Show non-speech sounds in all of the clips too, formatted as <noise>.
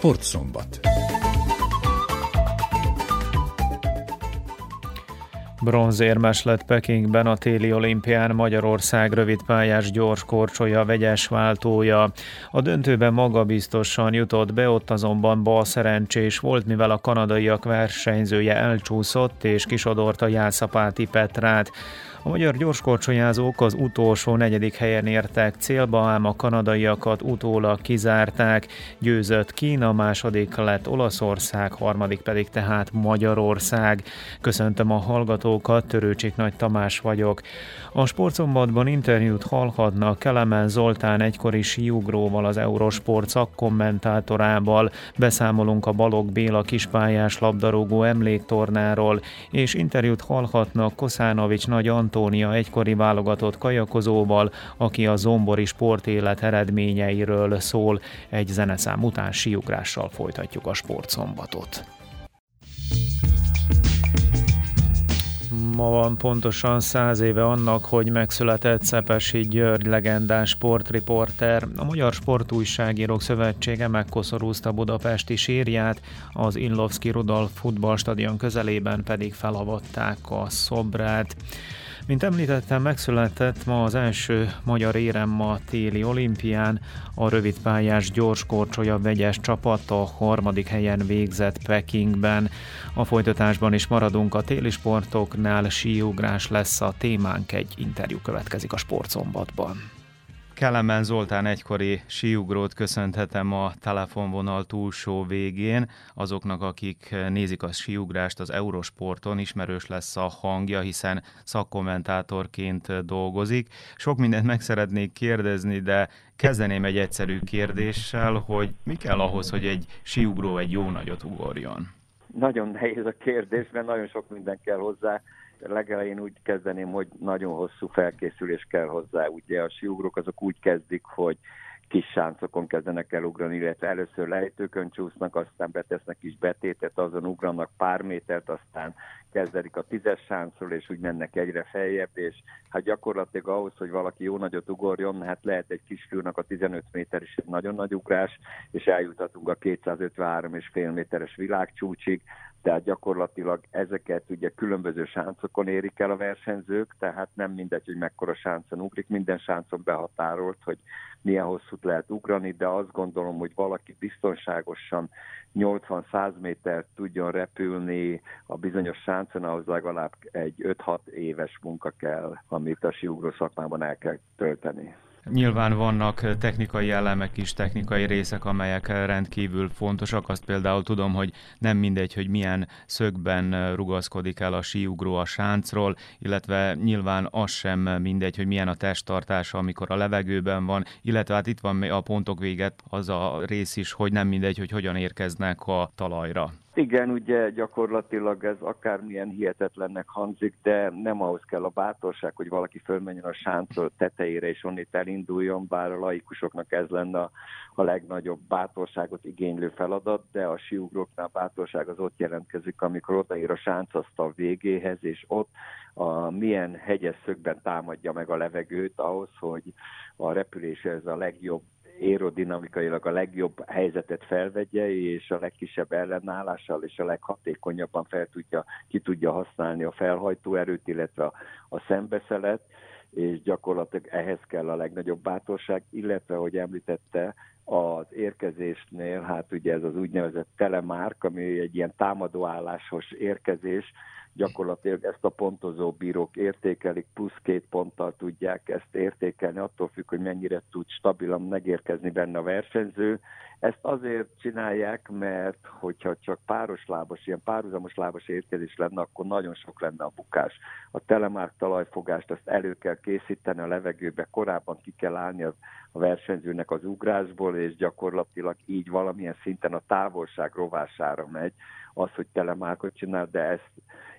Sportszombat. Bronzérmes lett Pekingben a téli olimpián Magyarország rövidpályás gyors korcsolya vegyes váltója. A döntőben magabiztosan jutott be, ott azonban bal szerencsés volt, mivel a kanadaiak versenyzője elcsúszott és kisodorta Jászapáti Petrát. A magyar gyorskorcsonyázók az utolsó negyedik helyen értek célba, ám a kanadaiakat utólag kizárták. Győzött Kína, második lett Olaszország, harmadik pedig tehát Magyarország. Köszöntöm a hallgatókat, Törőcsik Nagy Tamás vagyok. A sportszombatban interjút hallhatnak Kelemen Zoltán egykori síugróval, az Eurosport szakkommentátorával, beszámolunk a Balog Béla kispályás labdarúgó emléktornáról, és interjút hallhatnak Koszánovics Nagy Antónia egykori válogatott kajakozóval, aki a zombori sportélet eredményeiről szól. Egy zeneszám után siugrással folytatjuk a sportszombatot. Ma van pontosan száz éve annak, hogy megszületett Szepesi György legendás sportriporter. A Magyar Sportújságírók Szövetsége megkoszorúzta budapesti sírját, az Illovszki Rudolf futballstadion közelében pedig felavatták a szobrát. Mint említettem, megszületett ma az első magyar érem ma téli olimpián, a rövidpályás gyorskorcsolya vegyes csapat a harmadik helyen végzett Pekingben. A folytatásban is maradunk a téli sportoknál, síugrás lesz a témánk, egy interjú következik a sportszombatban. Kelemen Zoltán egykori síugrót köszönhetem a telefonvonal túlsó végén. Azoknak, akik nézik a síugrást az Eurosporton, ismerős lesz a hangja, hiszen szakkommentátorként dolgozik. Sok mindent meg szeretnék kérdezni, de kezdeném egy egyszerű kérdéssel, hogy mi kell ahhoz, hogy egy síugró egy jó nagyot ugorjon? Nagyon nehéz a kérdés, mert nagyon sok minden kell hozzá legelején úgy kezdeném, hogy nagyon hosszú felkészülés kell hozzá. Ugye a siugrók azok úgy kezdik, hogy kis sáncokon kezdenek el ugrani, illetve először lejtőkön csúsznak, aztán betesznek kis betétet, azon ugranak pár métert, aztán kezdedik a tízes sáncról, és úgy mennek egyre feljebb, és hát gyakorlatilag ahhoz, hogy valaki jó nagyot ugorjon, hát lehet egy kisfiúnak a 15 méter is egy nagyon nagy ugrás, és eljuthatunk a 253,5 méteres világcsúcsig, tehát gyakorlatilag ezeket ugye különböző sáncokon érik el a versenyzők, tehát nem mindegy, hogy mekkora sáncon ugrik, minden sáncon behatárolt, hogy milyen hosszút lehet ugrani, de azt gondolom, hogy valaki biztonságosan 80-100 métert tudjon repülni a bizonyos sáncon, ahhoz legalább egy 5-6 éves munka kell, amit a siugró szakmában el kell tölteni. Nyilván vannak technikai elemek is, technikai részek, amelyek rendkívül fontosak. Azt például tudom, hogy nem mindegy, hogy milyen szögben rugaszkodik el a síugró a sáncról, illetve nyilván az sem mindegy, hogy milyen a testtartása, amikor a levegőben van, illetve hát itt van a pontok véget az a rész is, hogy nem mindegy, hogy hogyan érkeznek a talajra. Igen, ugye gyakorlatilag ez akármilyen hihetetlennek hangzik, de nem ahhoz kell a bátorság, hogy valaki fölmenjen a sáncol tetejére és onnit elinduljon, bár a laikusoknak ez lenne a, legnagyobb bátorságot igénylő feladat, de a siugróknál a bátorság az ott jelentkezik, amikor odaír a sáncasztal végéhez, és ott a milyen hegyes szögben támadja meg a levegőt ahhoz, hogy a repüléshez a legjobb aerodinamikailag a legjobb helyzetet felvegye, és a legkisebb ellenállással és a leghatékonyabban fel tudja, ki tudja használni a felhajtó erőt, illetve a, a szembeszelet, és gyakorlatilag ehhez kell a legnagyobb bátorság, illetve, hogy említette, az érkezésnél, hát ugye ez az úgynevezett telemárk, ami egy ilyen támadóállásos érkezés, gyakorlatilag ezt a pontozó bírók értékelik, plusz két ponttal tudják ezt értékelni, attól függ, hogy mennyire tud stabilan megérkezni benne a versenyző. Ezt azért csinálják, mert hogyha csak páros lábas, ilyen párhuzamos lábas érkezés lenne, akkor nagyon sok lenne a bukás. A telemárk talajfogást azt elő kell készíteni a levegőbe, korábban ki kell állni a, a versenyzőnek az ugrásból, és gyakorlatilag így valamilyen szinten a távolság rovására megy az, hogy telemárkot csinál, de ezt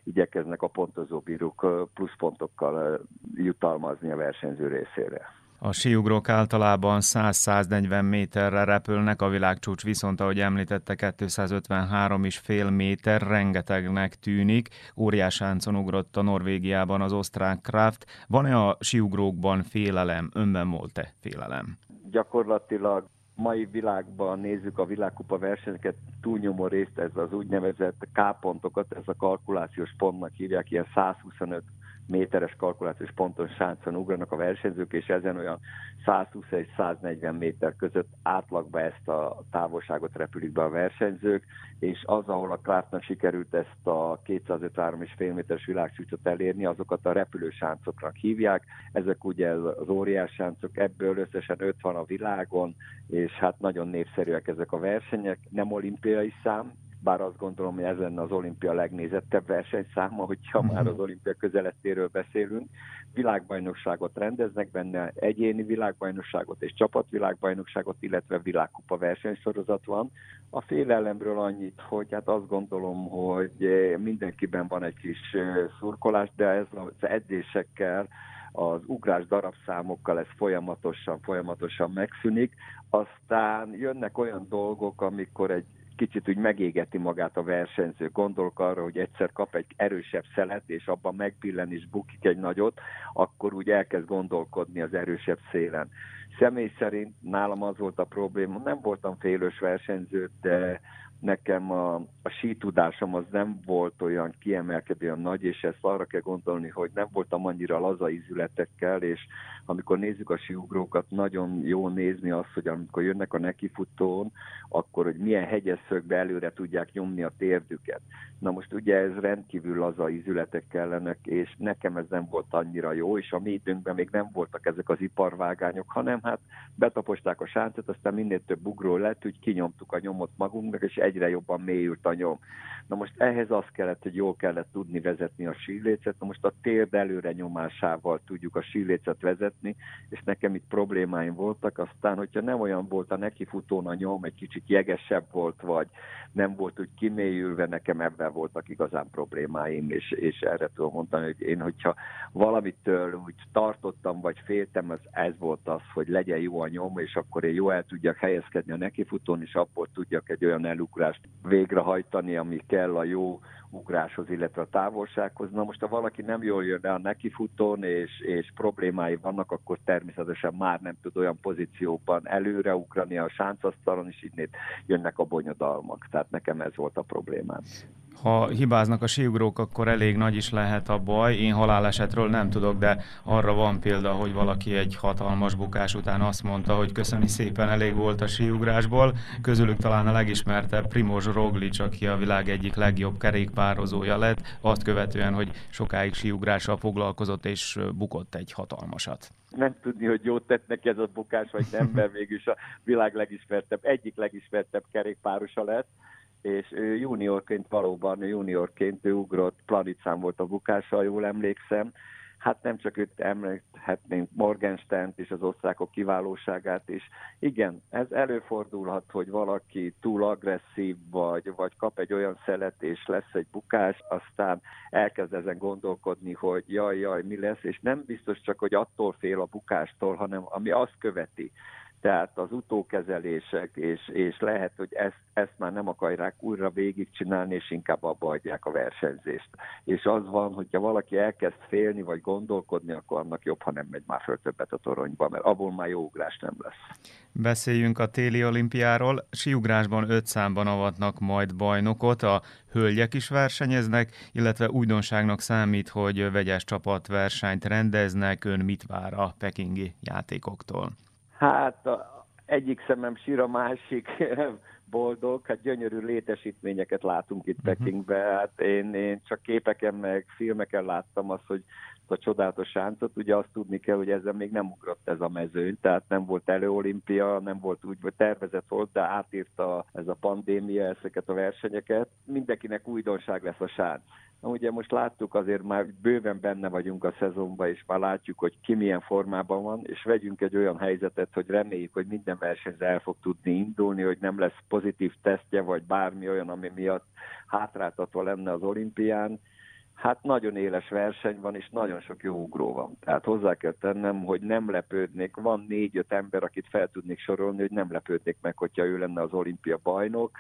igyekeznek a pontozóbírók pluszpontokkal jutalmazni a versenyző részére. A síugrók általában 100-140 méterre repülnek, a világcsúcs viszont, ahogy említette, 253 és fél méter, rengetegnek tűnik. Óriás áncon ugrott a Norvégiában az osztrák Kraft. Van-e a síugrókban félelem? Önben volt-e félelem? Gyakorlatilag mai világban nézzük a világkupa versenyeket, túlnyomó részt ez az úgynevezett K-pontokat, ez a kalkulációs pontnak hívják, ilyen 125 méteres kalkulációs ponton sáncon ugranak a versenyzők, és ezen olyan 120 és 140 méter között átlagba ezt a távolságot repülik be a versenyzők, és az, ahol a Clarknak sikerült ezt a 253,5 méteres világcsúcsot elérni, azokat a repülősáncoknak hívják. Ezek ugye az óriás sáncok, ebből összesen 5 van a világon, és hát nagyon népszerűek ezek a versenyek. Nem olimpiai szám, bár azt gondolom, hogy ez lenne az olimpia legnézettebb versenyszáma, hogyha mhm. már az olimpia közeletéről beszélünk. Világbajnokságot rendeznek benne, egyéni világbajnokságot és csapatvilágbajnokságot, illetve világkupa versenysorozat van. A félelemről annyit, hogy hát azt gondolom, hogy mindenkiben van egy kis szurkolás, de ez az edzésekkel, az ugrás darabszámokkal ez folyamatosan, folyamatosan megszűnik. Aztán jönnek olyan dolgok, amikor egy kicsit úgy megégeti magát a versenyző. Gondolok arra, hogy egyszer kap egy erősebb szelet, és abban megbillen és bukik egy nagyot, akkor úgy elkezd gondolkodni az erősebb szélen. Személy szerint nálam az volt a probléma, nem voltam félős versenyző, de nekem a, a sí tudásom az nem volt olyan kiemelkedően nagy, és ezt arra kell gondolni, hogy nem voltam annyira laza ízületekkel, és amikor nézzük a síugrókat, nagyon jó nézni azt, hogy amikor jönnek a nekifutón, akkor hogy milyen hegyes szögbe előre tudják nyomni a térdüket. Na most ugye ez rendkívül laza ízületek kellenek, és nekem ez nem volt annyira jó, és a mi időnkben még nem voltak ezek az iparvágányok, hanem hát betaposták a sáncot, aztán minél több ugró lett, úgy kinyomtuk a nyomot magunknak, és egyre jobban mélyült a nyom. Na most ehhez az kellett, hogy jól kellett tudni vezetni a sílécet, na most a térd előre nyomásával tudjuk a sílécet vezetni, és nekem itt problémáim voltak, aztán, hogyha nem olyan volt a nekifutón a nyom, egy kicsit jegesebb volt, vagy nem volt úgy kimélyülve, nekem ebben voltak igazán problémáim, és, és erre tudom mondani, hogy én, hogyha valamitől úgy tartottam, vagy féltem, az ez volt az, hogy legyen jó a nyom, és akkor én jó el tudjak helyezkedni a nekifutón, és abból tudjak egy olyan elugrást végrehajtani, ami kell a jó ugráshoz, illetve a távolsághoz. Na most, ha valaki nem jól jön el nekifutón, és, és problémái vannak, akkor természetesen már nem tud olyan pozícióban előreugrani a sáncasztalon, és így jönnek a bonyodalmak. Tehát nekem ez volt a problémám ha hibáznak a síugrók, akkor elég nagy is lehet a baj. Én halálesetről nem tudok, de arra van példa, hogy valaki egy hatalmas bukás után azt mondta, hogy köszöni szépen, elég volt a síugrásból. Közülük talán a legismertebb Primoz Roglic, aki a világ egyik legjobb kerékpározója lett, azt követően, hogy sokáig síugrással foglalkozott és bukott egy hatalmasat nem tudni, hogy jót tett neki ez a bukás, vagy nem, mert mégis <laughs> a világ legismertebb, egyik legismertebb kerékpárosa lett és ő juniorként valóban juniorként ő ugrott, Planicán volt a bukása, jól emlékszem, hát nem csak őt említhetnénk Morgensternt és az osztrákok kiválóságát is. Igen, ez előfordulhat, hogy valaki túl agresszív vagy, vagy kap egy olyan szelet, és lesz egy bukás, aztán elkezd ezen gondolkodni, hogy jaj, jaj, mi lesz, és nem biztos csak, hogy attól fél a bukástól, hanem ami azt követi tehát az utókezelések, és, és lehet, hogy ezt, ezt már nem akarják újra végigcsinálni, és inkább abba adják a versenyzést. És az van, hogyha valaki elkezd félni, vagy gondolkodni, akkor annak jobb, ha nem megy már föl többet a toronyba, mert abból már jó ugrás nem lesz. Beszéljünk a téli olimpiáról. Siugrásban öt számban avatnak majd bajnokot, a hölgyek is versenyeznek, illetve újdonságnak számít, hogy vegyes csapatversenyt rendeznek. Ön mit vár a pekingi játékoktól? Hát a, egyik szemem sír, a másik <laughs> boldog, hát gyönyörű létesítményeket látunk itt uh-huh. Pekingbe. Hát én, én csak képeken meg filmeken láttam azt, hogy a csodálatos sáncot, ugye azt tudni kell, hogy ezzel még nem ugrott ez a mezőny, tehát nem volt előolimpia, nem volt úgy, vagy tervezett volt, de átírta ez a pandémia ezeket a versenyeket. Mindenkinek újdonság lesz a sánc. Na, ugye most láttuk, azért már bőven benne vagyunk a szezonban, és már látjuk, hogy ki milyen formában van, és vegyünk egy olyan helyzetet, hogy reméljük, hogy minden versenyző el fog tudni indulni, hogy nem lesz pozitív tesztje, vagy bármi olyan, ami miatt hátráltatva lenne az olimpián. Hát nagyon éles verseny van, és nagyon sok jó ugró van. Tehát hozzá kell tennem, hogy nem lepődnék. Van négy-öt ember, akit fel tudnék sorolni, hogy nem lepődnék meg, hogyha ő lenne az olimpia bajnok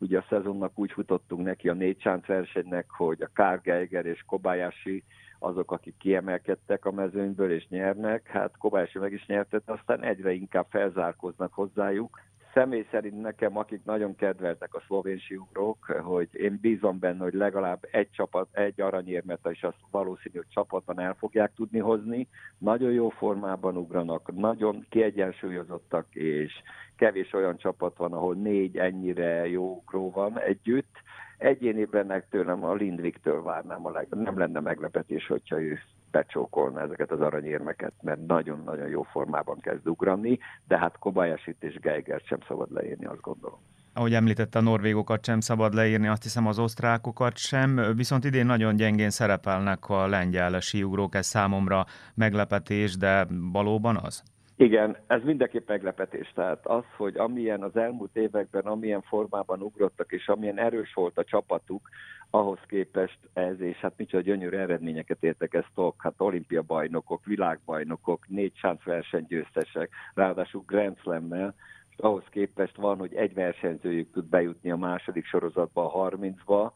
Ugye a szezonnak úgy futottunk neki a négy csánc versenynek, hogy a Kárgeiger és Kobayashi azok, akik kiemelkedtek a mezőnyből és nyernek, hát Kobayashi meg is nyertet, aztán egyre inkább felzárkoznak hozzájuk. Személy szerint nekem, akik nagyon kedveltek a szlovén siugrók, hogy én bízom benne, hogy legalább egy csapat, egy aranyérmet, és azt valószínű, hogy csapatban el fogják tudni hozni. Nagyon jó formában ugranak, nagyon kiegyensúlyozottak, és kevés olyan csapat van, ahol négy ennyire jó ugró van együtt. Egyéniben tőlem a Lindviktől várnám a leg... Nem lenne meglepetés, hogyha ő becsókolna ezeket az aranyérmeket, mert nagyon-nagyon jó formában kezd ugrani, de hát kobayashi és Geiger sem szabad leírni, azt gondolom. Ahogy említette, a norvégokat sem szabad leírni, azt hiszem az osztrákokat sem, viszont idén nagyon gyengén szerepelnek a lengyel síugrók, ez számomra meglepetés, de valóban az? Igen, ez mindenképp meglepetés. Tehát az, hogy amilyen az elmúlt években, amilyen formában ugrottak, és amilyen erős volt a csapatuk, ahhoz képest ez, és hát micsoda gyönyörű eredményeket értek ezt tok, hát olimpia bajnokok, világbajnokok, négy sánc versenygyőztesek, ráadásul Grand Slam-mel, ahhoz képest van, hogy egy versenyzőjük tud bejutni a második sorozatba, a 30-ba,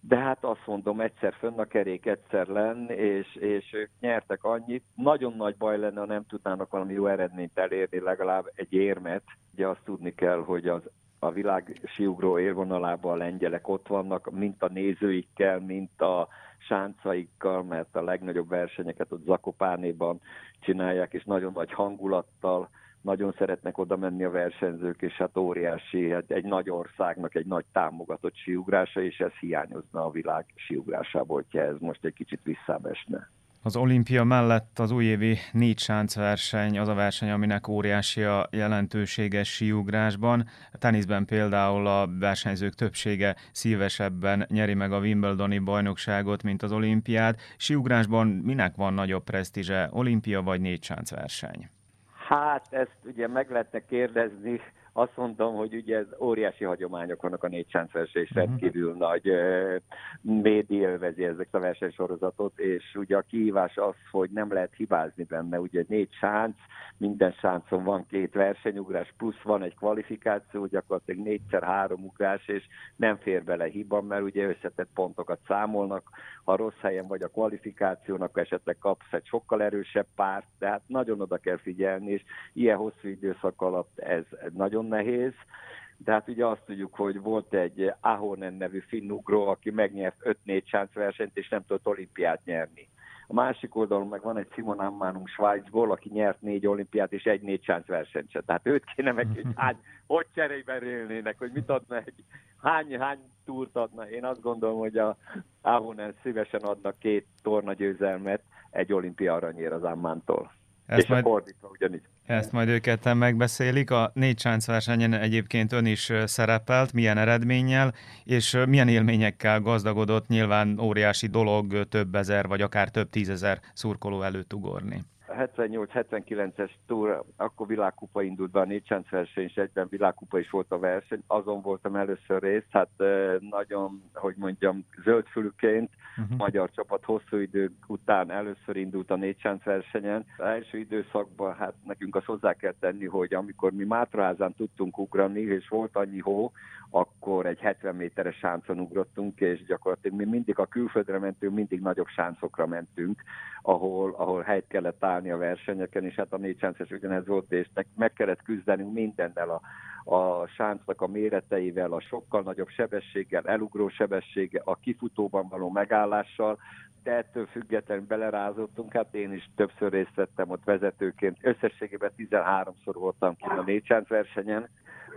de hát azt mondom, egyszer fönn a kerék, egyszer lenn, és, és ők nyertek annyit. Nagyon nagy baj lenne, ha nem tudnának valami jó eredményt elérni, legalább egy érmet. Ugye azt tudni kell, hogy az a világ siugró élvonalában a lengyelek ott vannak, mint a nézőikkel, mint a sáncaikkal, mert a legnagyobb versenyeket ott Zakopánéban csinálják, és nagyon nagy hangulattal nagyon szeretnek oda menni a versenyzők, és hát óriási, hát egy nagy országnak egy nagy támogatott siugrása, és ez hiányozna a világ siugrásából, hogyha ez most egy kicsit visszábesne. Az olimpia mellett az újévi négy verseny az a verseny, aminek óriási a jelentősége síugrásban. A teniszben például a versenyzők többsége szívesebben nyeri meg a Wimbledoni bajnokságot, mint az olimpiát. Síugrásban minek van nagyobb presztízse, olimpia vagy négy verseny? Hát ezt ugye meg lehetne kérdezni, azt mondom, hogy ugye óriási hagyományok vannak a négy verseny, mhm. rendkívül uh-huh. nagy média élvezi ezek a versenysorozatot, és ugye a kihívás az, hogy nem lehet hibázni benne, ugye négy sánc, minden sáncon van két versenyugrás, plusz van egy kvalifikáció, gyakorlatilag négyszer három ugrás, és nem fér bele hiba, mert ugye összetett pontokat számolnak, ha rossz helyen vagy a kvalifikációnak, esetleg kapsz egy sokkal erősebb párt, de hát nagyon oda kell figyelni, és ilyen hosszú időszak alatt ez nagyon nehéz. De hát ugye azt tudjuk, hogy volt egy Ahonen nevű finnugró, aki megnyert 5-4 versenyt, és nem tudott olimpiát nyerni. A másik oldalon meg van egy Simon Ammanum Svájcból, aki nyert négy olimpiát és egy négy chance versenyt se. Tehát őt kéne meg, hogy hány, hogy cserébe élnének, hogy mit adna egy, hány, hány túrt adna. Én azt gondolom, hogy a Ahonen szívesen adnak két torna győzelmet egy olimpia aranyér az Ammántól. Ezt és majd, a fordítva ugyanígy. Ezt majd őket megbeszélik. A négy versenyen egyébként ön is szerepelt, milyen eredménnyel, és milyen élményekkel gazdagodott, nyilván óriási dolog több ezer, vagy akár több tízezer szurkoló előtt ugorni. 78-79-es túr, akkor világkupa indult be a 400 verseny, és egyben világkupa is volt a verseny. Azon voltam először részt, hát nagyon, hogy mondjam, zöldfülüként, uh-huh. magyar csapat hosszú idő után először indult a 400 versenyen. Az első időszakban hát nekünk azt hozzá kell tenni, hogy amikor mi Mátraházán tudtunk ugrani, és volt annyi hó, akkor egy 70 méteres sáncon ugrottunk, és gyakorlatilag mi mindig a külföldre mentünk, mindig nagyobb sáncokra mentünk, ahol, ahol helyt kellett állni a versenyeken, és hát a négy sánces ugyanez volt, és meg kellett küzdenünk mindennel a, a sáncnak a méreteivel, a sokkal nagyobb sebességgel, elugró sebességgel, a kifutóban való megállással, de ettől függetlenül belerázottunk, hát én is többször részt vettem ott vezetőként, összességében 13-szor voltam ki a négy versenyen,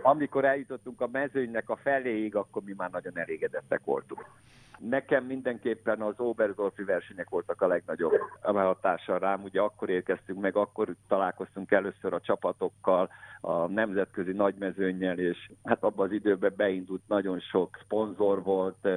amikor eljutottunk a mezőnynek a feléig, akkor mi már nagyon elégedettek voltunk. Nekem mindenképpen az Oberstdorfi versenyek voltak a legnagyobb hatással rám. Ugye akkor érkeztünk meg, akkor találkoztunk először a csapatokkal, a nemzetközi nagymezőnnyel, és hát abban az időben beindult nagyon sok szponzor volt,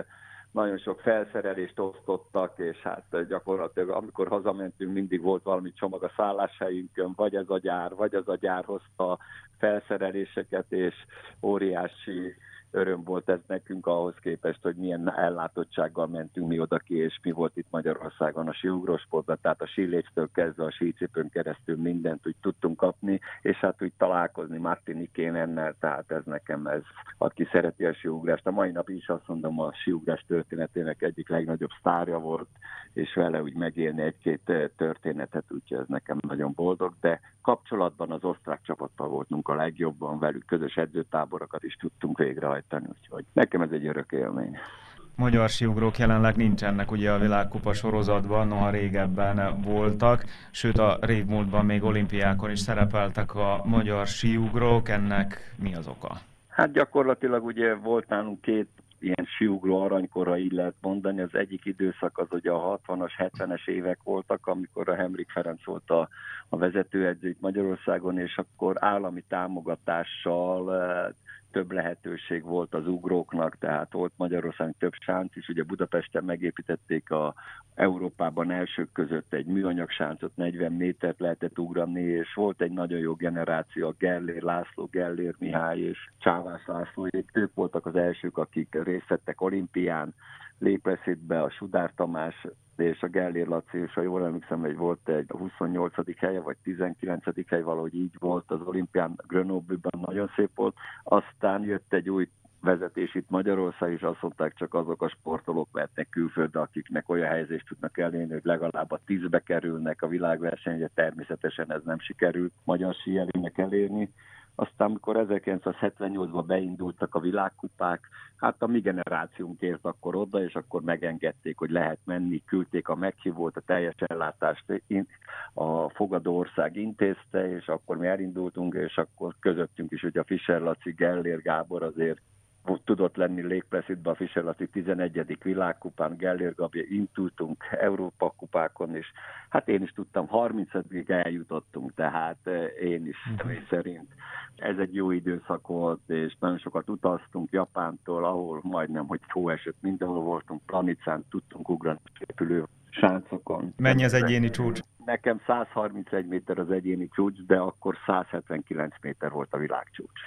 nagyon sok felszerelést osztottak, és hát gyakorlatilag amikor hazamentünk, mindig volt valami csomag a szálláshelyünkön, vagy ez a gyár, vagy az a gyár hozta felszereléseket, és óriási öröm volt ez nekünk ahhoz képest, hogy milyen ellátottsággal mentünk mi oda ki, és mi volt itt Magyarországon a síugrósportban, tehát a síléctől kezdve a sícipőn keresztül mindent úgy tudtunk kapni, és hát úgy találkozni Martini Kénennel, tehát ez nekem ez, aki szereti a síugrást. A mai nap is azt mondom, a síugrás történetének egyik legnagyobb sztárja volt, és vele úgy megélni egy-két eh, történetet, úgyhogy ez nekem nagyon boldog, de kapcsolatban az osztrák csapattal voltunk a legjobban, velük közös edzőtáborokat is tudtunk végrehajtani, úgyhogy nekem ez egy örök élmény. Magyar siugrók jelenleg nincsenek ugye a világkupa sorozatban, noha régebben voltak, sőt a régmúltban még olimpiákon is szerepeltek a magyar siugrók, ennek mi az oka? Hát gyakorlatilag ugye volt nálunk két ilyen siugró aranykora, így lehet mondani. Az egyik időszak az ugye a 60-as, 70-es évek voltak, amikor a Hemrik Ferenc volt a, a vezetőedző itt Magyarországon, és akkor állami támogatással több lehetőség volt az ugróknak, tehát volt Magyarországon több sánc is, ugye Budapesten megépítették a Európában elsők között egy műanyag sáncot, 40 métert lehetett ugrani, és volt egy nagyon jó generáció, a Gellér László, Gellér Mihály és Csávás László, ők voltak az elsők, akik részt vettek olimpián, be a Sudár Tamás és a Gellér Laci, és ha jól emlékszem, hogy volt egy 28. helye, vagy 19. hely, valahogy így volt az olimpián Grenoble-ban, nagyon szép volt. Aztán jött egy új vezetés itt Magyarország, és azt mondták, csak azok a sportolók vehetnek külföldre, akiknek olyan helyzést tudnak elérni, hogy legalább a tízbe kerülnek a világversenyre, természetesen ez nem sikerült magyar síelőnek elérni. Aztán, amikor 1978-ban beindultak a világkupák, hát a mi generációnk ért akkor oda, és akkor megengedték, hogy lehet menni, küldték a meghívót, a teljes ellátást a fogadó ország intézte, és akkor mi elindultunk, és akkor közöttünk is, hogy a Fischer Laci, Gellér Gábor azért tudott lenni légpleszidbe a Fischer Laci 11. világkupán, Gellér Gabi, intultunk Európa kupákon, és hát én is tudtam, 30-ig eljutottunk, tehát eh, én is mhm. személy szerint. Ez egy jó időszak volt, és nagyon sokat utaztunk Japántól, ahol majdnem, hogy hó esett, mindenhol voltunk, Planicán, tudtunk ugrani épülő sáncokon. Mennyi az egyéni csúcs? Nekem 131 méter az egyéni csúcs, de akkor 179 méter volt a világcsúcs.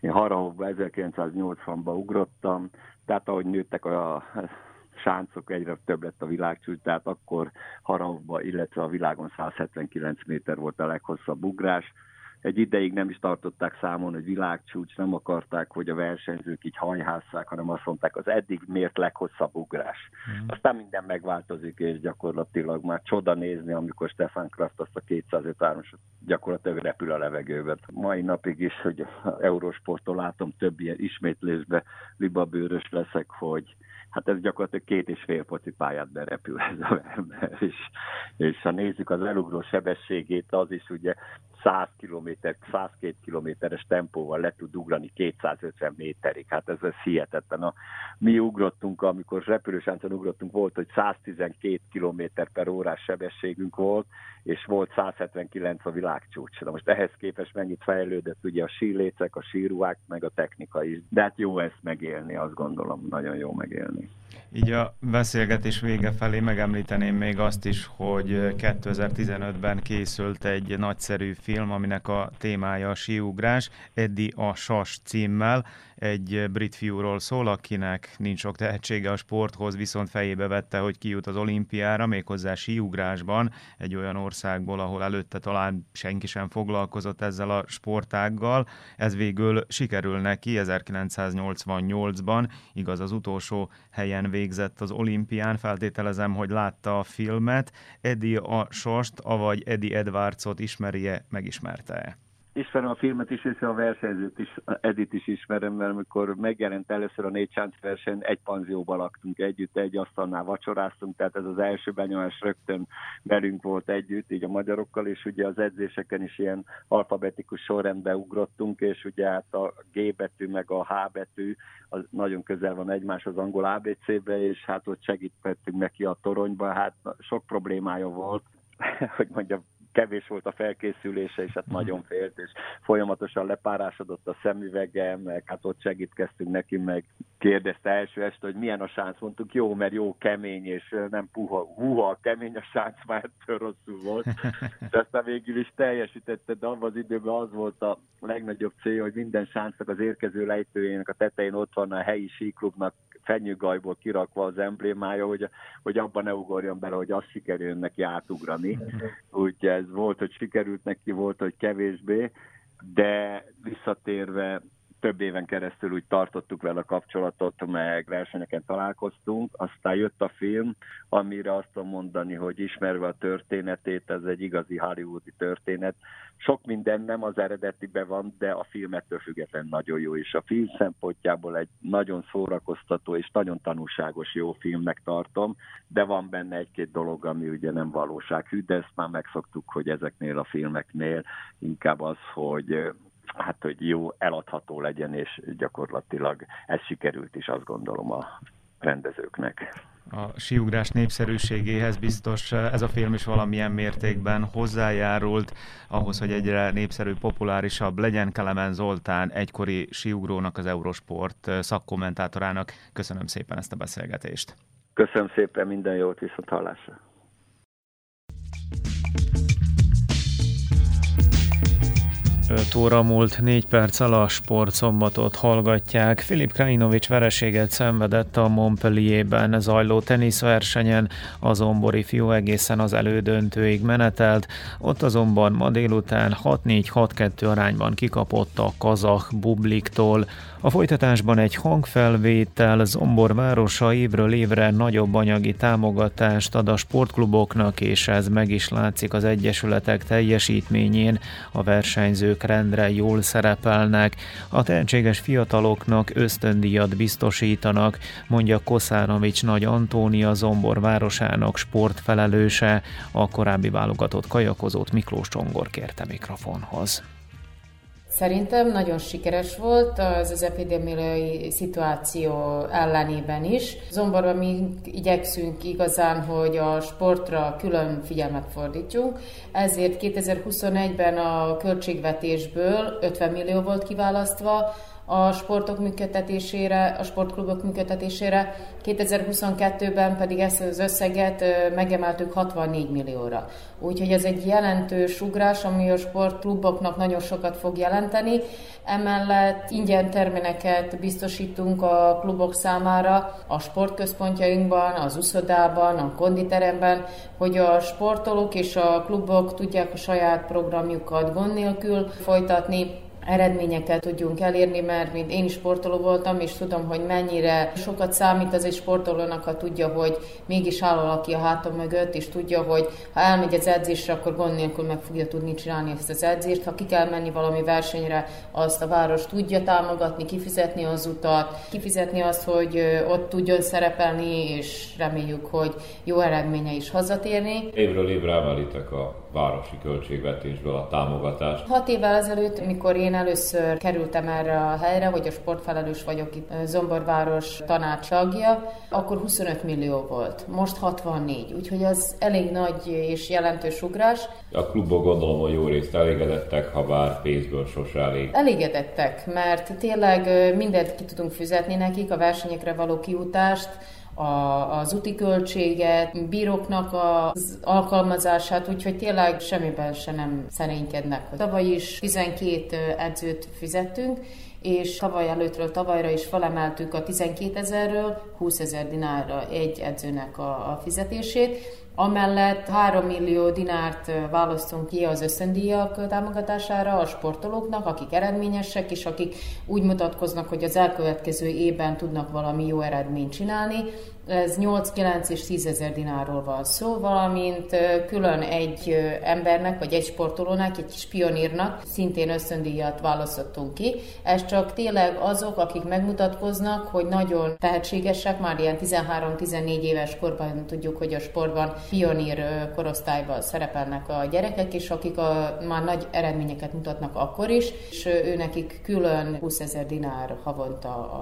Én Harahovba 1980-ban ugrottam, tehát ahogy nőttek a sáncok, egyre több lett a világcsúcs, tehát akkor Harahovba, illetve a világon 179 méter volt a leghosszabb ugrás, egy ideig nem is tartották számon, hogy világcsúcs, nem akarták, hogy a versenyzők így hajhásszák, hanem azt mondták, az eddig miért leghosszabb ugrás. Mm. Aztán minden megváltozik, és gyakorlatilag már csoda nézni, amikor Stefan Kraft azt a 253-as gyakorlatilag repül a levegőbe. Mai napig is, hogy Eurosporttól látom több ilyen ismétlésbe libabőrös leszek, hogy hát ez gyakorlatilag két és fél pályát berepül ez a ember, <laughs> és, és ha nézzük az elugró sebességét, az is ugye 100 km, 102 kilométeres tempóval le tud ugrani 250 méterig. Hát ez, ez hihetetlen. A, mi ugrottunk, amikor repülősáncon ugrottunk, volt, hogy 112 km per órás sebességünk volt, és volt 179 a világcsúcs. Na most ehhez képest mennyit fejlődött ugye a sílécek, a síruák, meg a technika is. De hát jó ezt megélni, azt gondolom, nagyon jó megélni. Így a beszélgetés vége felé megemlíteném még azt is, hogy 2015-ben készült egy nagyszerű film, aminek a témája a síugrás, Eddi a Sas címmel egy brit fiúról szól, akinek nincs sok tehetsége a sporthoz, viszont fejébe vette, hogy kijut az olimpiára, méghozzá síugrásban, egy olyan országból, ahol előtte talán senki sem foglalkozott ezzel a sportággal. Ez végül sikerül neki 1988-ban, igaz az utolsó helyen végzett az olimpián, feltételezem, hogy látta a filmet. Eddie a Sost, avagy Eddie Edwardsot ismerje, megismerte-e? Ismerem a filmet is, és a versenyzőt is, Edit is ismerem, mert amikor megjelent először a négy sánc verseny, egy panzióban laktunk együtt, egy asztalnál vacsoráztunk, tehát ez az első benyomás rögtön velünk volt együtt, így a magyarokkal, és ugye az edzéseken is ilyen alfabetikus sorrendben ugrottunk, és ugye hát a G betű meg a H betű az nagyon közel van egymáshoz angol ABC-be, és hát ott segítettünk neki a toronyba, hát sok problémája volt, <laughs> hogy mondjam, kevés volt a felkészülése, és hát mhm. nagyon félt, és folyamatosan lepárásodott a szemüvege, meg hát ott segítkeztünk neki, meg kérdezte első este, hogy milyen a sánc, mondtuk jó, mert jó, kemény, és nem puha, huha, kemény a sánc, már ettől rosszul volt. <laughs> De aztán végül is teljesítette, de abban az időben az volt a legnagyobb cél, hogy minden sáncnak az érkező lejtőjének a tetején ott van a helyi síklubnak fenyőgajból kirakva az emblémája, hogy, hogy abban ne ugorjon bele, hogy az sikerüljön neki átugrani. Úgyhogy ez volt, hogy sikerült neki, volt, hogy kevésbé, de visszatérve több éven keresztül úgy tartottuk vele a kapcsolatot, meg versenyeken találkoztunk, aztán jött a film, amire azt tudom mondani, hogy ismerve a történetét, ez egy igazi hollywoodi történet. Sok minden nem az eredetibe van, de a film ettől független nagyon jó, és a film szempontjából egy nagyon szórakoztató és nagyon tanulságos jó filmnek tartom, de van benne egy-két dolog, ami ugye nem valósághű, de ezt már megszoktuk, hogy ezeknél a filmeknél inkább az, hogy hát, hogy jó, eladható legyen, és gyakorlatilag ez sikerült is, azt gondolom a rendezőknek. A síugrás népszerűségéhez biztos ez a film is valamilyen mértékben hozzájárult ahhoz, hogy egyre népszerű, populárisabb legyen Kelemen Zoltán, egykori síugrónak, az Eurosport szakkommentátorának. Köszönöm szépen ezt a beszélgetést. Köszönöm szépen, minden jót, viszont hallásra. 5 óra múlt 4 perccel a sportszombatot hallgatják. Filip Krajinovics vereséget szenvedett a Montpellierben zajló teniszversenyen, az zombori fiú egészen az elődöntőig menetelt, ott azonban ma délután 6-4-6-2 arányban kikapott a kazah Bubliktól. A folytatásban egy hangfelvétel Zombor városa évről évre nagyobb anyagi támogatást ad a sportkluboknak, és ez meg is látszik az egyesületek teljesítményén. A versenyzők rendre jól szerepelnek, a tehetséges fiataloknak ösztöndíjat biztosítanak, mondja Koszánovics Nagy Antónia Zombor városának sportfelelőse, a korábbi válogatott kajakozót Miklós Csongor kérte mikrofonhoz. Szerintem nagyon sikeres volt az, az epidemiai szituáció ellenében is. Zomborban mi igyekszünk igazán, hogy a sportra külön figyelmet fordítjunk, ezért 2021-ben a költségvetésből 50 millió volt kiválasztva, a sportok működtetésére, a sportklubok működtetésére. 2022-ben pedig ezt az összeget megemeltük 64 millióra. Úgyhogy ez egy jelentős ugrás, ami a sportkluboknak nagyon sokat fog jelenteni. Emellett ingyen terméneket biztosítunk a klubok számára a sportközpontjainkban, az uszodában, a konditeremben, hogy a sportolók és a klubok tudják a saját programjukat gond nélkül folytatni, eredményeket tudjunk elérni, mert mint én is sportoló voltam, és tudom, hogy mennyire sokat számít az egy sportolónak, ha tudja, hogy mégis áll valaki a hátam mögött, és tudja, hogy ha elmegy az edzésre, akkor gond nélkül meg fogja tudni csinálni ezt az edzést. Ha ki kell menni valami versenyre, azt a város tudja támogatni, kifizetni az utat, kifizetni azt, hogy ott tudjon szerepelni, és reméljük, hogy jó eredménye is hazatérni. Évről évre emelitek a városi költségvetésből a támogatást. Hat évvel ezelőtt, mikor én először kerültem erre a helyre, hogy a sportfelelős vagyok itt Zomborváros tanácsagja, akkor 25 millió volt, most 64, úgyhogy az elég nagy és jelentős ugrás. A klubok gondolom, hogy jó részt elégedettek, ha bár pénzből sose elég. Elégedettek, mert tényleg mindent ki tudunk fizetni nekik, a versenyekre való kiutást, a, az úti költséget, bíróknak az alkalmazását, úgyhogy tényleg semmiben se nem szerénykednek. Tavaly is 12 edzőt fizettünk, és tavaly előttről tavalyra is felemeltük a 12 ezerről 20 ezer dinárra egy edzőnek a, a fizetését. Amellett 3 millió dinárt választunk ki az összendíjak támogatására a sportolóknak, akik eredményesek, és akik úgy mutatkoznak, hogy az elkövetkező évben tudnak valami jó eredményt csinálni. Ez 8, 9 és 10 ezer dinárról van szó, valamint külön egy embernek, vagy egy sportolónak, egy kis pionírnak szintén ösztöndíjat választottunk ki. Ez csak tényleg azok, akik megmutatkoznak, hogy nagyon tehetségesek, már ilyen 13-14 éves korban tudjuk, hogy a sportban pionír korosztályban szerepelnek a gyerekek, és akik a, már nagy eredményeket mutatnak akkor is, és ő nekik külön 20 ezer dinár havonta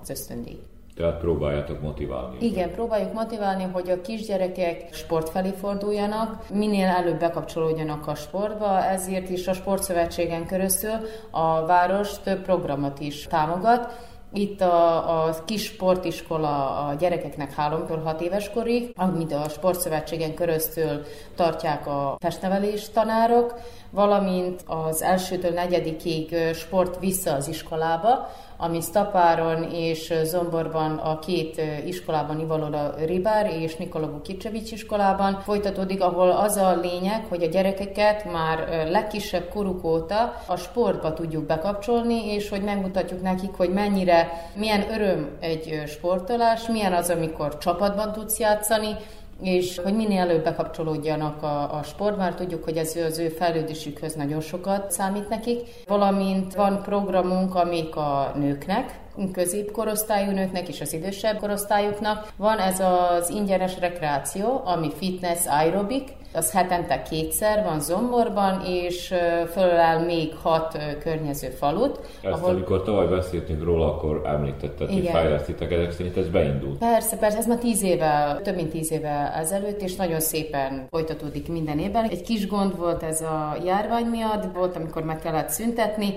az ösztöndíj. Tehát próbáljátok motiválni. Igen, próbáljuk motiválni, hogy a kisgyerekek sport felé forduljanak, minél előbb bekapcsolódjanak a sportba, ezért is a Sportszövetségen keresztül a város több programot is támogat, Itt a, a kis sportiskola a gyerekeknek 3-6 éves korig, amit a sportszövetségen köröztül tartják a testnevelés tanárok, valamint az elsőtől negyedikig sport vissza az iskolába, ami Stapáron és Zomborban a két iskolában, Ivaloda Ribár és Nikola Vukicsevics iskolában folytatódik, ahol az a lényeg, hogy a gyerekeket már legkisebb koruk óta a sportba tudjuk bekapcsolni, és hogy megmutatjuk nekik, hogy mennyire, milyen öröm egy sportolás, milyen az, amikor csapatban tudsz játszani, és hogy minél előbb bekapcsolódjanak a, a sport, már tudjuk, hogy ez az ő fejlődésükhöz nagyon sokat számít nekik, valamint van programunk, amik a nőknek, középkorosztályú nőknek és az idősebb korosztályuknak. Van ez az ingyenes rekreáció, ami fitness aerobik, az hetente kétszer van Zomborban, és fölel még hat környező falut. Ezt ahol... amikor tavaly beszéltünk róla, akkor említetted, hogy fejlesztitek, ezek szerint ez beindult. Persze, persze, ez már tíz éve, több mint tíz éve ezelőtt, és nagyon szépen folytatódik minden évben. Egy kis gond volt ez a járvány miatt, volt, amikor meg kellett szüntetni,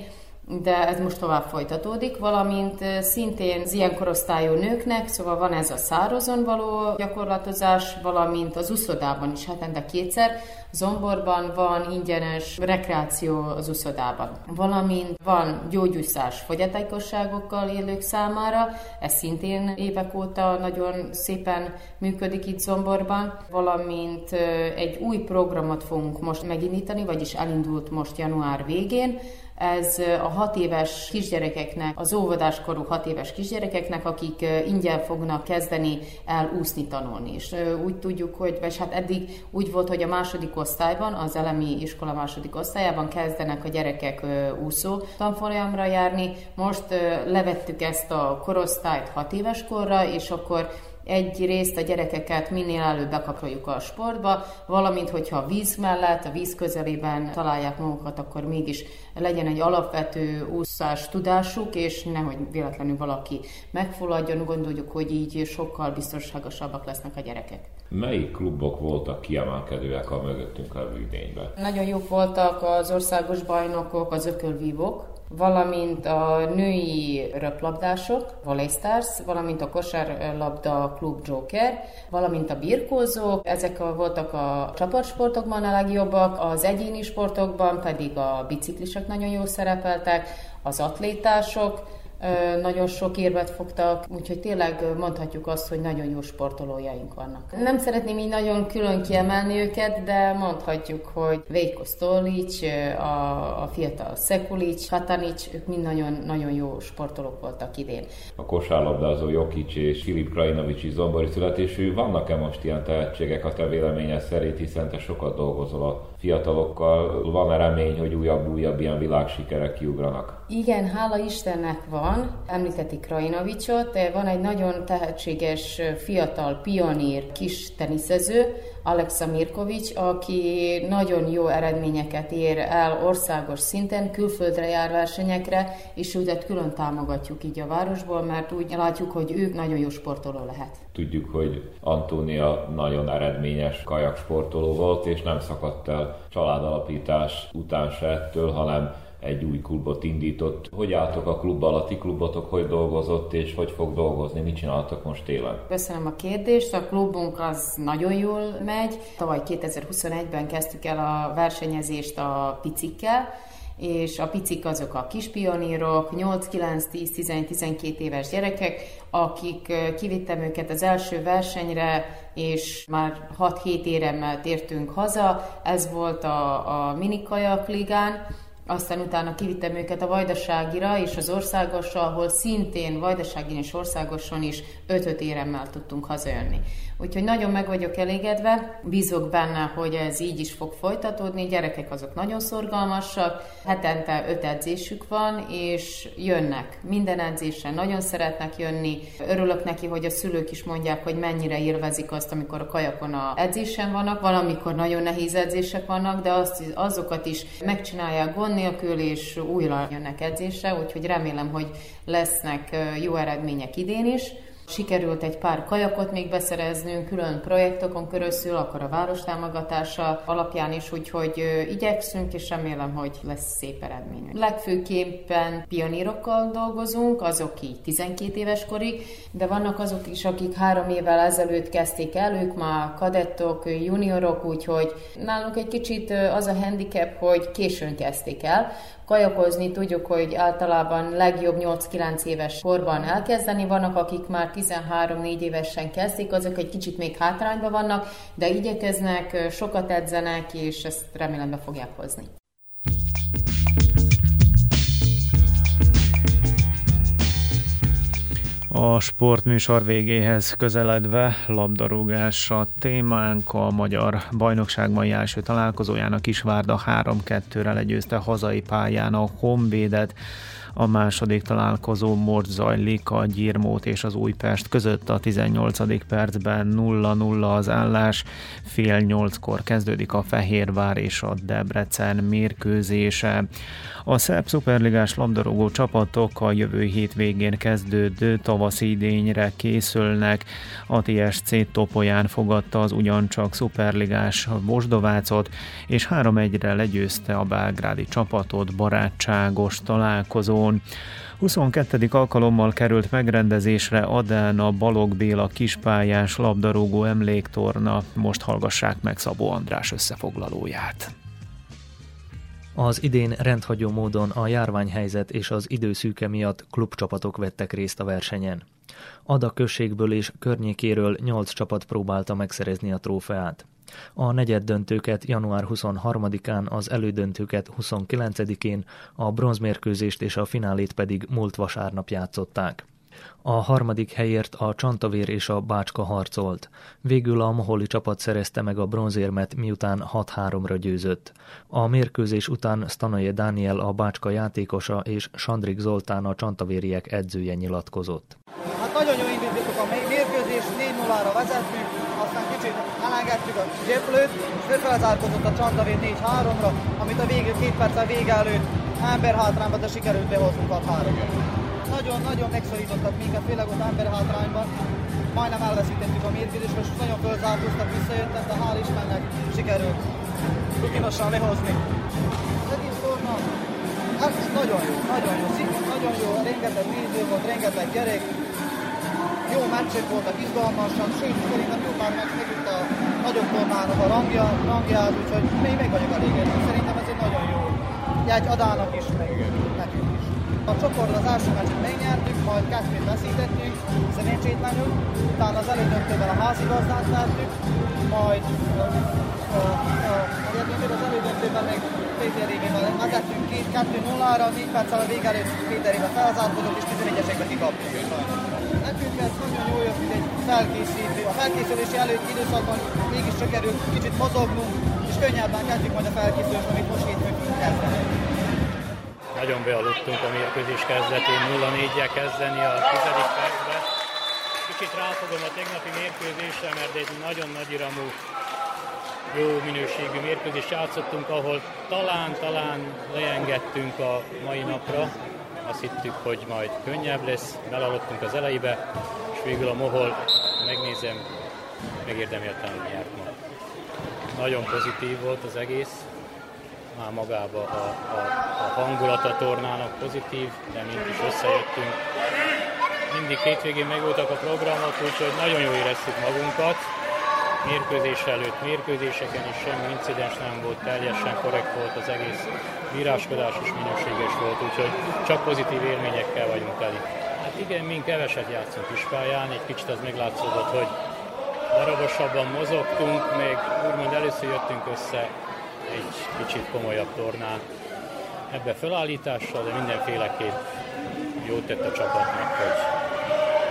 de ez most tovább folytatódik, valamint szintén az ilyen korosztályú nőknek, szóval van ez a szárazon való gyakorlatozás, valamint az uszodában is hetente kétszer, Zomborban van ingyenes rekreáció az uszodában, valamint van gyógyúszás fogyatékosságokkal élők számára, ez szintén évek óta nagyon szépen működik itt Zomborban, valamint egy új programot fogunk most megindítani, vagyis elindult most január végén, ez a hat éves kisgyerekeknek, az óvodáskorú hat éves kisgyerekeknek, akik ingyen fognak kezdeni el úszni tanulni. És úgy tudjuk, hogy, vagy hát eddig úgy volt, hogy a második osztályban, az elemi iskola második osztályában kezdenek a gyerekek úszó tanfolyamra járni. Most levettük ezt a korosztályt hat éves korra, és akkor egy részt a gyerekeket minél előbb bekapcsoljuk a sportba, valamint hogyha a víz mellett, a víz közelében találják magukat, akkor mégis legyen egy alapvető úszás tudásuk, és nehogy véletlenül valaki megfulladjon, gondoljuk, hogy így sokkal biztonságosabbak lesznek a gyerekek. Melyik klubok voltak kiemelkedőek a mögöttünk a idényben? Nagyon jók voltak az országos bajnokok, az ökölvívók, valamint a női röplabdások, Volley Stars, valamint a kosárlabda klub Joker, valamint a birkózók. Ezek a, voltak a csapatsportokban a legjobbak, az egyéni sportokban pedig a biciklisek nagyon jól szerepeltek, az atlétások, nagyon sok érvet fogtak, úgyhogy tényleg mondhatjuk azt, hogy nagyon jó sportolójaink vannak. Nem szeretném így nagyon külön kiemelni őket, de mondhatjuk, hogy Vejko Stolic, a, a fiatal Szekulic, Katanic, ők mind nagyon, nagyon jó sportolók voltak idén. A kosárlabdázó Jokic és Filip Krajinovics is zombori születésű. Vannak-e most ilyen tehetségek a te véleményed szerint, hiszen te sokat dolgozol a fiatalokkal. Van-e remény, hogy újabb-újabb ilyen világsikerek kiugranak? Igen, hála Istennek van. Említeti Krajinovicsot, van egy nagyon tehetséges fiatal pionír kis teniszező, Alexa Mirkovics, aki nagyon jó eredményeket ér el országos szinten, külföldre jár versenyekre, és őket külön támogatjuk így a városból, mert úgy látjuk, hogy ők nagyon jó sportoló lehet. Tudjuk, hogy Antónia nagyon eredményes kajak sportoló volt, és nem szakadt el családalapítás után se ettől, hanem egy új klubot indított. Hogy álltok a klubbal, a ti klubotok hogy dolgozott, és hogy fog dolgozni, mit csináltok most télen? Köszönöm a kérdést, a klubunk az nagyon jól megy. Tavaly 2021-ben kezdtük el a versenyezést a picikkel, és a picik azok a kispionírok, 8, 9, 10, 11, 12 éves gyerekek, akik kivittem őket az első versenyre, és már 6-7 éremmel tértünk haza. Ez volt a, a minikajak ligán, aztán utána kivittem őket a Vajdaságira és az országosra, ahol szintén Vajdaságin és országoson is 5-5 éremmel tudtunk hazajönni. Úgyhogy nagyon meg vagyok elégedve, bízok benne, hogy ez így is fog folytatódni, gyerekek azok nagyon szorgalmasak, hetente öt edzésük van, és jönnek. Minden edzésen nagyon szeretnek jönni. Örülök neki, hogy a szülők is mondják, hogy mennyire élvezik azt, amikor a kajakon a edzésen vannak, valamikor nagyon nehéz edzések vannak, de azt, azokat is megcsinálják gond nélkül, és újra jönnek edzésre, úgyhogy remélem, hogy lesznek jó eredmények idén is Sikerült egy pár kajakot még beszereznünk, külön projektokon körözül, akkor a város támogatása alapján is, úgyhogy igyekszünk, és remélem, hogy lesz szép eredményünk. Legfőképpen pionírokkal dolgozunk, azok így 12 éves korig, de vannak azok is, akik három évvel ezelőtt kezdték el, ők már kadettok, juniorok, úgyhogy nálunk egy kicsit az a handicap, hogy későn kezdték el, kajakozni tudjuk, hogy általában legjobb 8-9 éves korban elkezdeni. Vannak, akik már 13-4 évesen kezdik, azok egy kicsit még hátrányban vannak, de igyekeznek, sokat edzenek, és ezt remélem be fogják hozni. A sportműsor végéhez közeledve labdarúgás a témánk a magyar bajnokság mai első találkozójának Kisvárda 3-2-re legyőzte hazai pályán a Honvédet. A második találkozó most zajlik a Gyirmót és az Újpest között a 18. percben 0-0 az állás. Fél nyolckor kezdődik a Fehérvár és a Debrecen mérkőzése. A szerb szuperligás labdarúgó csapatok a jövő hét végén kezdődő tavaszi idényre készülnek. A TSC Topolyán fogadta az ugyancsak szuperligás Bosdovácot, és 3-1-re legyőzte a belgrádi csapatot barátságos találkozón. 22. alkalommal került megrendezésre Adán a Balog Béla kispályás labdarúgó emléktorna. Most hallgassák meg Szabó András összefoglalóját. Az idén rendhagyó módon a járványhelyzet és az időszűke miatt klubcsapatok vettek részt a versenyen. Ada községből és környékéről 8 csapat próbálta megszerezni a trófeát. A negyed döntőket január 23-án, az elődöntőket 29-én, a bronzmérkőzést és a finálét pedig múlt vasárnap játszották. A harmadik helyért a Csantavér és a Bácska harcolt. Végül a Moholi csapat szerezte meg a bronzérmet, miután 6-3-ra győzött. A mérkőzés után Stanoje Dániel a Bácska játékosa és Sandrik Zoltán a Csantavériek edzője nyilatkozott. Hát nagyon jó indítottuk a mérkőzés, 4-0-ra vezettünk, aztán kicsit elengedtük a zseplőt, és felzárkozott a Csantavér 4-3-ra, amit a végül két perccel vége előtt ember hátrányba, de sikerült behoznunk a 3 nagyon-nagyon megszorítottak minket, főleg ott ember hátrányban. Majdnem elveszítettük a mérkőzést, most nagyon fölzárkóztak, visszajöttek, de hál' Istennek sikerült rutinosan lehozni. Egész torna, hát nagyon jó, nagyon jó, nagyon jó, rengeteg néző volt, rengeteg gyerek, jó meccsek voltak, izgalmasak, sőt, szerintem jó pár meccs megült a nagyobb tornának a rangja, rangját, úgyhogy még meg vagyok elégedve. Szerintem ez egy nagyon jó jegy Adának is, meg nekünk is. A csoport az első meccset megnyertük, majd kettőt veszítettünk, szerencsétlenül, utána az elődöntőben a házigazdát vertük, majd a, a, a, a, az elődöntőben meg Péterével vezettünk két, 2-0-ra, 4 perccel a vége előtt Péterével felzárkodott, és 11-esekbe kikaptunk. Ez nagyon jó jött, egy felkészítő. A felkészülési előtti időszakban mégis csak került kicsit mozognunk, és könnyebben kezdjük majd a felkészülést, amit most hétfőn kezdeni. Nagyon bealudtunk a mérkőzés kezdetén, 0-4-jel kezdeni a tizedik percbe. Kicsit ráfogom a tegnapi mérkőzésre, mert egy nagyon nagy iramú, jó minőségű mérkőzést játszottunk, ahol talán-talán leengedtünk a mai napra. Azt hittük, hogy majd könnyebb lesz, belaludtunk az elejébe, és végül a Mohol, megnézem, megérdemelten nyert ma. Nagyon pozitív volt az egész, már magába a, a, a hangulat a tornának pozitív, de mint is összejöttünk. Mindig hétvégén megvoltak a programok, úgyhogy nagyon jól éreztük magunkat. Mérkőzés előtt, mérkőzéseken is semmi incidens nem volt, teljesen korrekt volt az egész bíráskodás is minőséges volt, úgyhogy csak pozitív élményekkel vagyunk teli. Hát igen, mi keveset játszunk ispályán, egy kicsit az meglátszódott, hogy darabosabban mozogtunk, még úgymond először jöttünk össze egy kicsit komolyabb tornán. Ebbe felállítással, de mindenféleképp jót tett a csapatnak, hogy,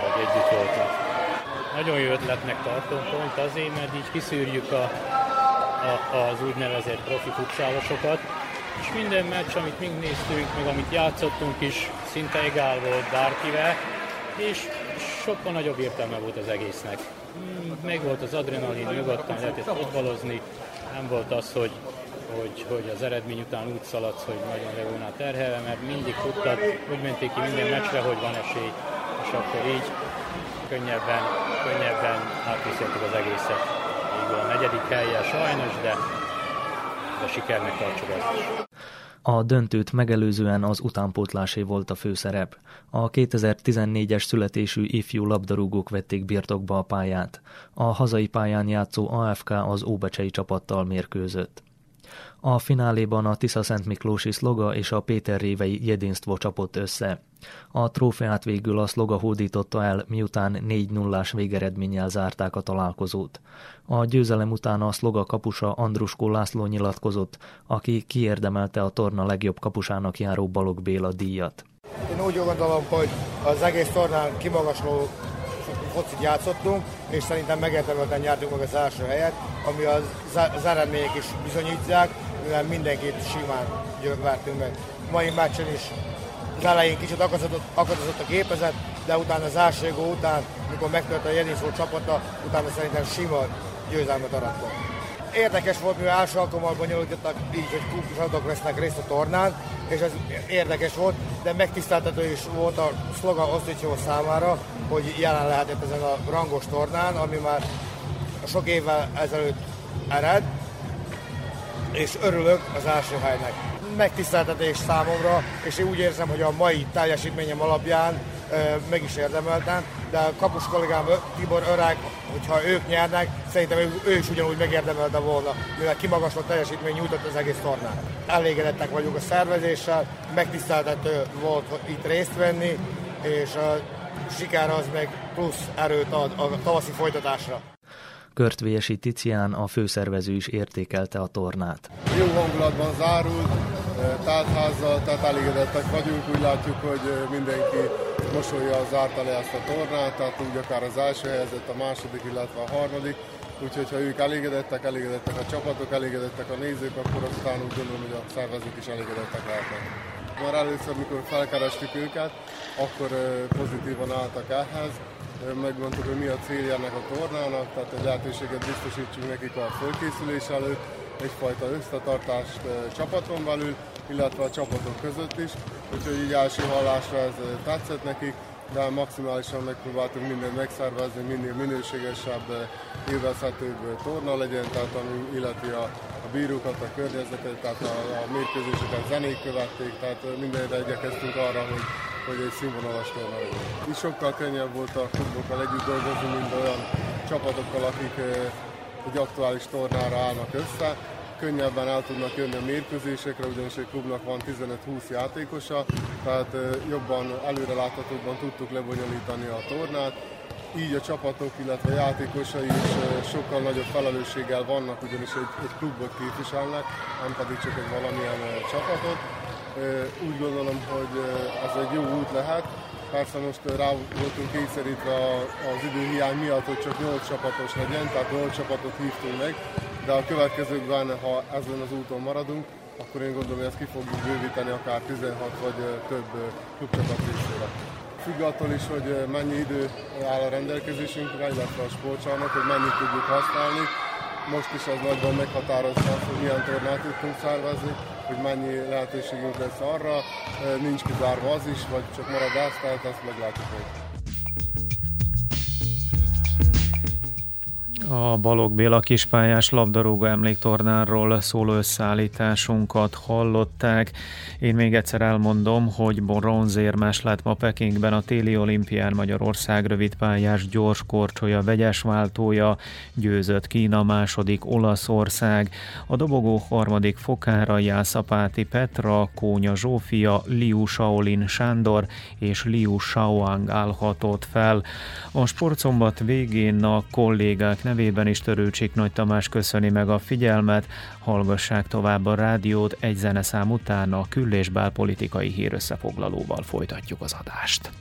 hogy együtt voltak. Nagyon jó ötletnek tartom pont azért, mert így kiszűrjük a, a, az úgynevezett profi futszálosokat, és minden meccs, amit mi néztünk, meg amit játszottunk is, szinte egál volt bárkivel, és sokkal nagyobb értelme volt az egésznek. Meg volt az adrenalin, nyugodtan lehetett futballozni, nem volt az, hogy hogy, hogy az eredmény után úgy szaladsz, hogy nagyon le volna terhelve, mert mindig tudtad, úgy menték ki minden meccsre, hogy van esély, és akkor így könnyebben, könnyebben átviszéltük az egészet. Végül a negyedik helyen sajnos, de, de sikernek tartsuk ezt. A döntőt megelőzően az utánpótlásé volt a főszerep. A 2014-es születésű ifjú labdarúgók vették birtokba a pályát. A hazai pályán játszó AFK az Óbecsei csapattal mérkőzött. A fináléban a Tisza Szent Miklósi szloga és a Péter Révei Jedinstvo csapott össze. A trófeát végül a szloga hódította el, miután 4 0 végeredménnyel zárták a találkozót. A győzelem után a szloga kapusa Andruskó László nyilatkozott, aki kiérdemelte a torna legjobb kapusának járó Balog Béla díjat. Én úgy gondolom, hogy az egész tornán kimagasló focit játszottunk, és szerintem megérdemelten nyertünk meg az első helyet, ami az, az eredmények is bizonyítják, mivel mindenkit simán vertünk meg. Mai meccsen is az elején kicsit akadozott, akadozott a gépezet, de utána az gól után, mikor megtört a Jeniszó csapata, utána szerintem sima győzelmet arattak. Érdekes volt, mivel első alkalommal bonyolítottak így, hogy klubcsapatok vesznek részt a tornán, és ez érdekes volt, de megtiszteltető is volt a szlogan Oszticsó számára, hogy jelen lehetett ezen a rangos tornán, ami már sok évvel ezelőtt ered, és örülök az első helynek. Megtiszteltetés számomra, és én úgy érzem, hogy a mai teljesítményem alapján meg is érdemeltem, de a kapus kollégám Tibor Öreg, hogyha ők nyernek, szerintem ő, ő is ugyanúgy megérdemelte volna, mivel kimagasló teljesítmény nyújtott az egész tornán. Elégedettek vagyunk a szervezéssel, megtiszteltető volt itt részt venni, és a siker az meg plusz erőt ad a tavaszi folytatásra. Körtvési Ticián, a főszervező is értékelte a tornát. Jó hangulatban zárult, táltházzal, tehát elégedettek vagyunk, úgy látjuk, hogy mindenki mosolya zárta le ezt a tornát, tehát úgy akár az első helyzet, a második, illetve a harmadik. Úgyhogy ha ők elégedettek, elégedettek a csapatok, elégedettek a nézők, akkor aztán úgy gondolom, hogy a szervezők is elégedettek lehetnek. Már először, mikor felkerestük őket, akkor pozitívan álltak ehhez, megmondtuk, hogy mi a célja ennek a tornának, tehát egy lehetőséget biztosítsunk nekik a fölkészülés előtt, egyfajta összetartást csapaton belül, illetve a csapatok között is, úgyhogy így első hallásra ez tetszett nekik, de maximálisan megpróbáltunk mindent megszervezni, minél minőségesebb, élvezhetőbb torna legyen, tehát ami illeti a, a bírókat, a környezetet, tehát a, a mérkőzéseket zenék követték, tehát mindenre igyekeztünk arra, hogy hogy egy színvonalas torna legyen. Így sokkal könnyebb volt a klubokkal együtt dolgozni, mint olyan csapatokkal, akik egy aktuális tornára állnak össze. Könnyebben el tudnak jönni a mérkőzésekre, ugyanis egy klubnak van 15-20 játékosa, tehát jobban előreláthatóbban tudtuk lebonyolítani a tornát. Így a csapatok, illetve a játékosai is sokkal nagyobb felelősséggel vannak, ugyanis egy, egy klubot képviselnek, nem pedig csak egy valamilyen csapatot úgy gondolom, hogy ez egy jó út lehet. Persze most rá voltunk kényszerítve az időhiány miatt, hogy csak 8 csapatos legyen, tehát 8 csapatot hívtunk meg, de a következőkben, ha ezen az úton maradunk, akkor én gondolom, hogy ezt ki fogjuk bővíteni akár 16 vagy több klubcsapat részére. Függ attól is, hogy mennyi idő áll a rendelkezésünkre, illetve a sportcsarnok, hogy mennyit tudjuk használni. Most is az nagyban meghatározza, hogy milyen tornát tudtunk szervezni, hogy mennyi lehetőségünk lesz arra, nincs kizárva az is, vagy csak marad az, tehát ezt meglátjuk még. A Balog Béla kispályás labdarúgó emléktornáról szóló összeállításunkat hallották. Én még egyszer elmondom, hogy bronzérmes lett ma Pekingben a téli olimpián Magyarország rövidpályás gyors korcsolya vegyes váltója, győzött Kína második Olaszország, a dobogó harmadik fokára Jászapáti Petra, Kónya Zsófia, Liu Shaolin Sándor és Liu Shaoang állhatott fel. A sportszombat végén a kollégák nevében nevében is Törőcsik Nagy Tamás köszöni meg a figyelmet, hallgassák tovább a rádiót, egy zeneszám után a küll- és belpolitikai hírösszefoglalóval folytatjuk az adást.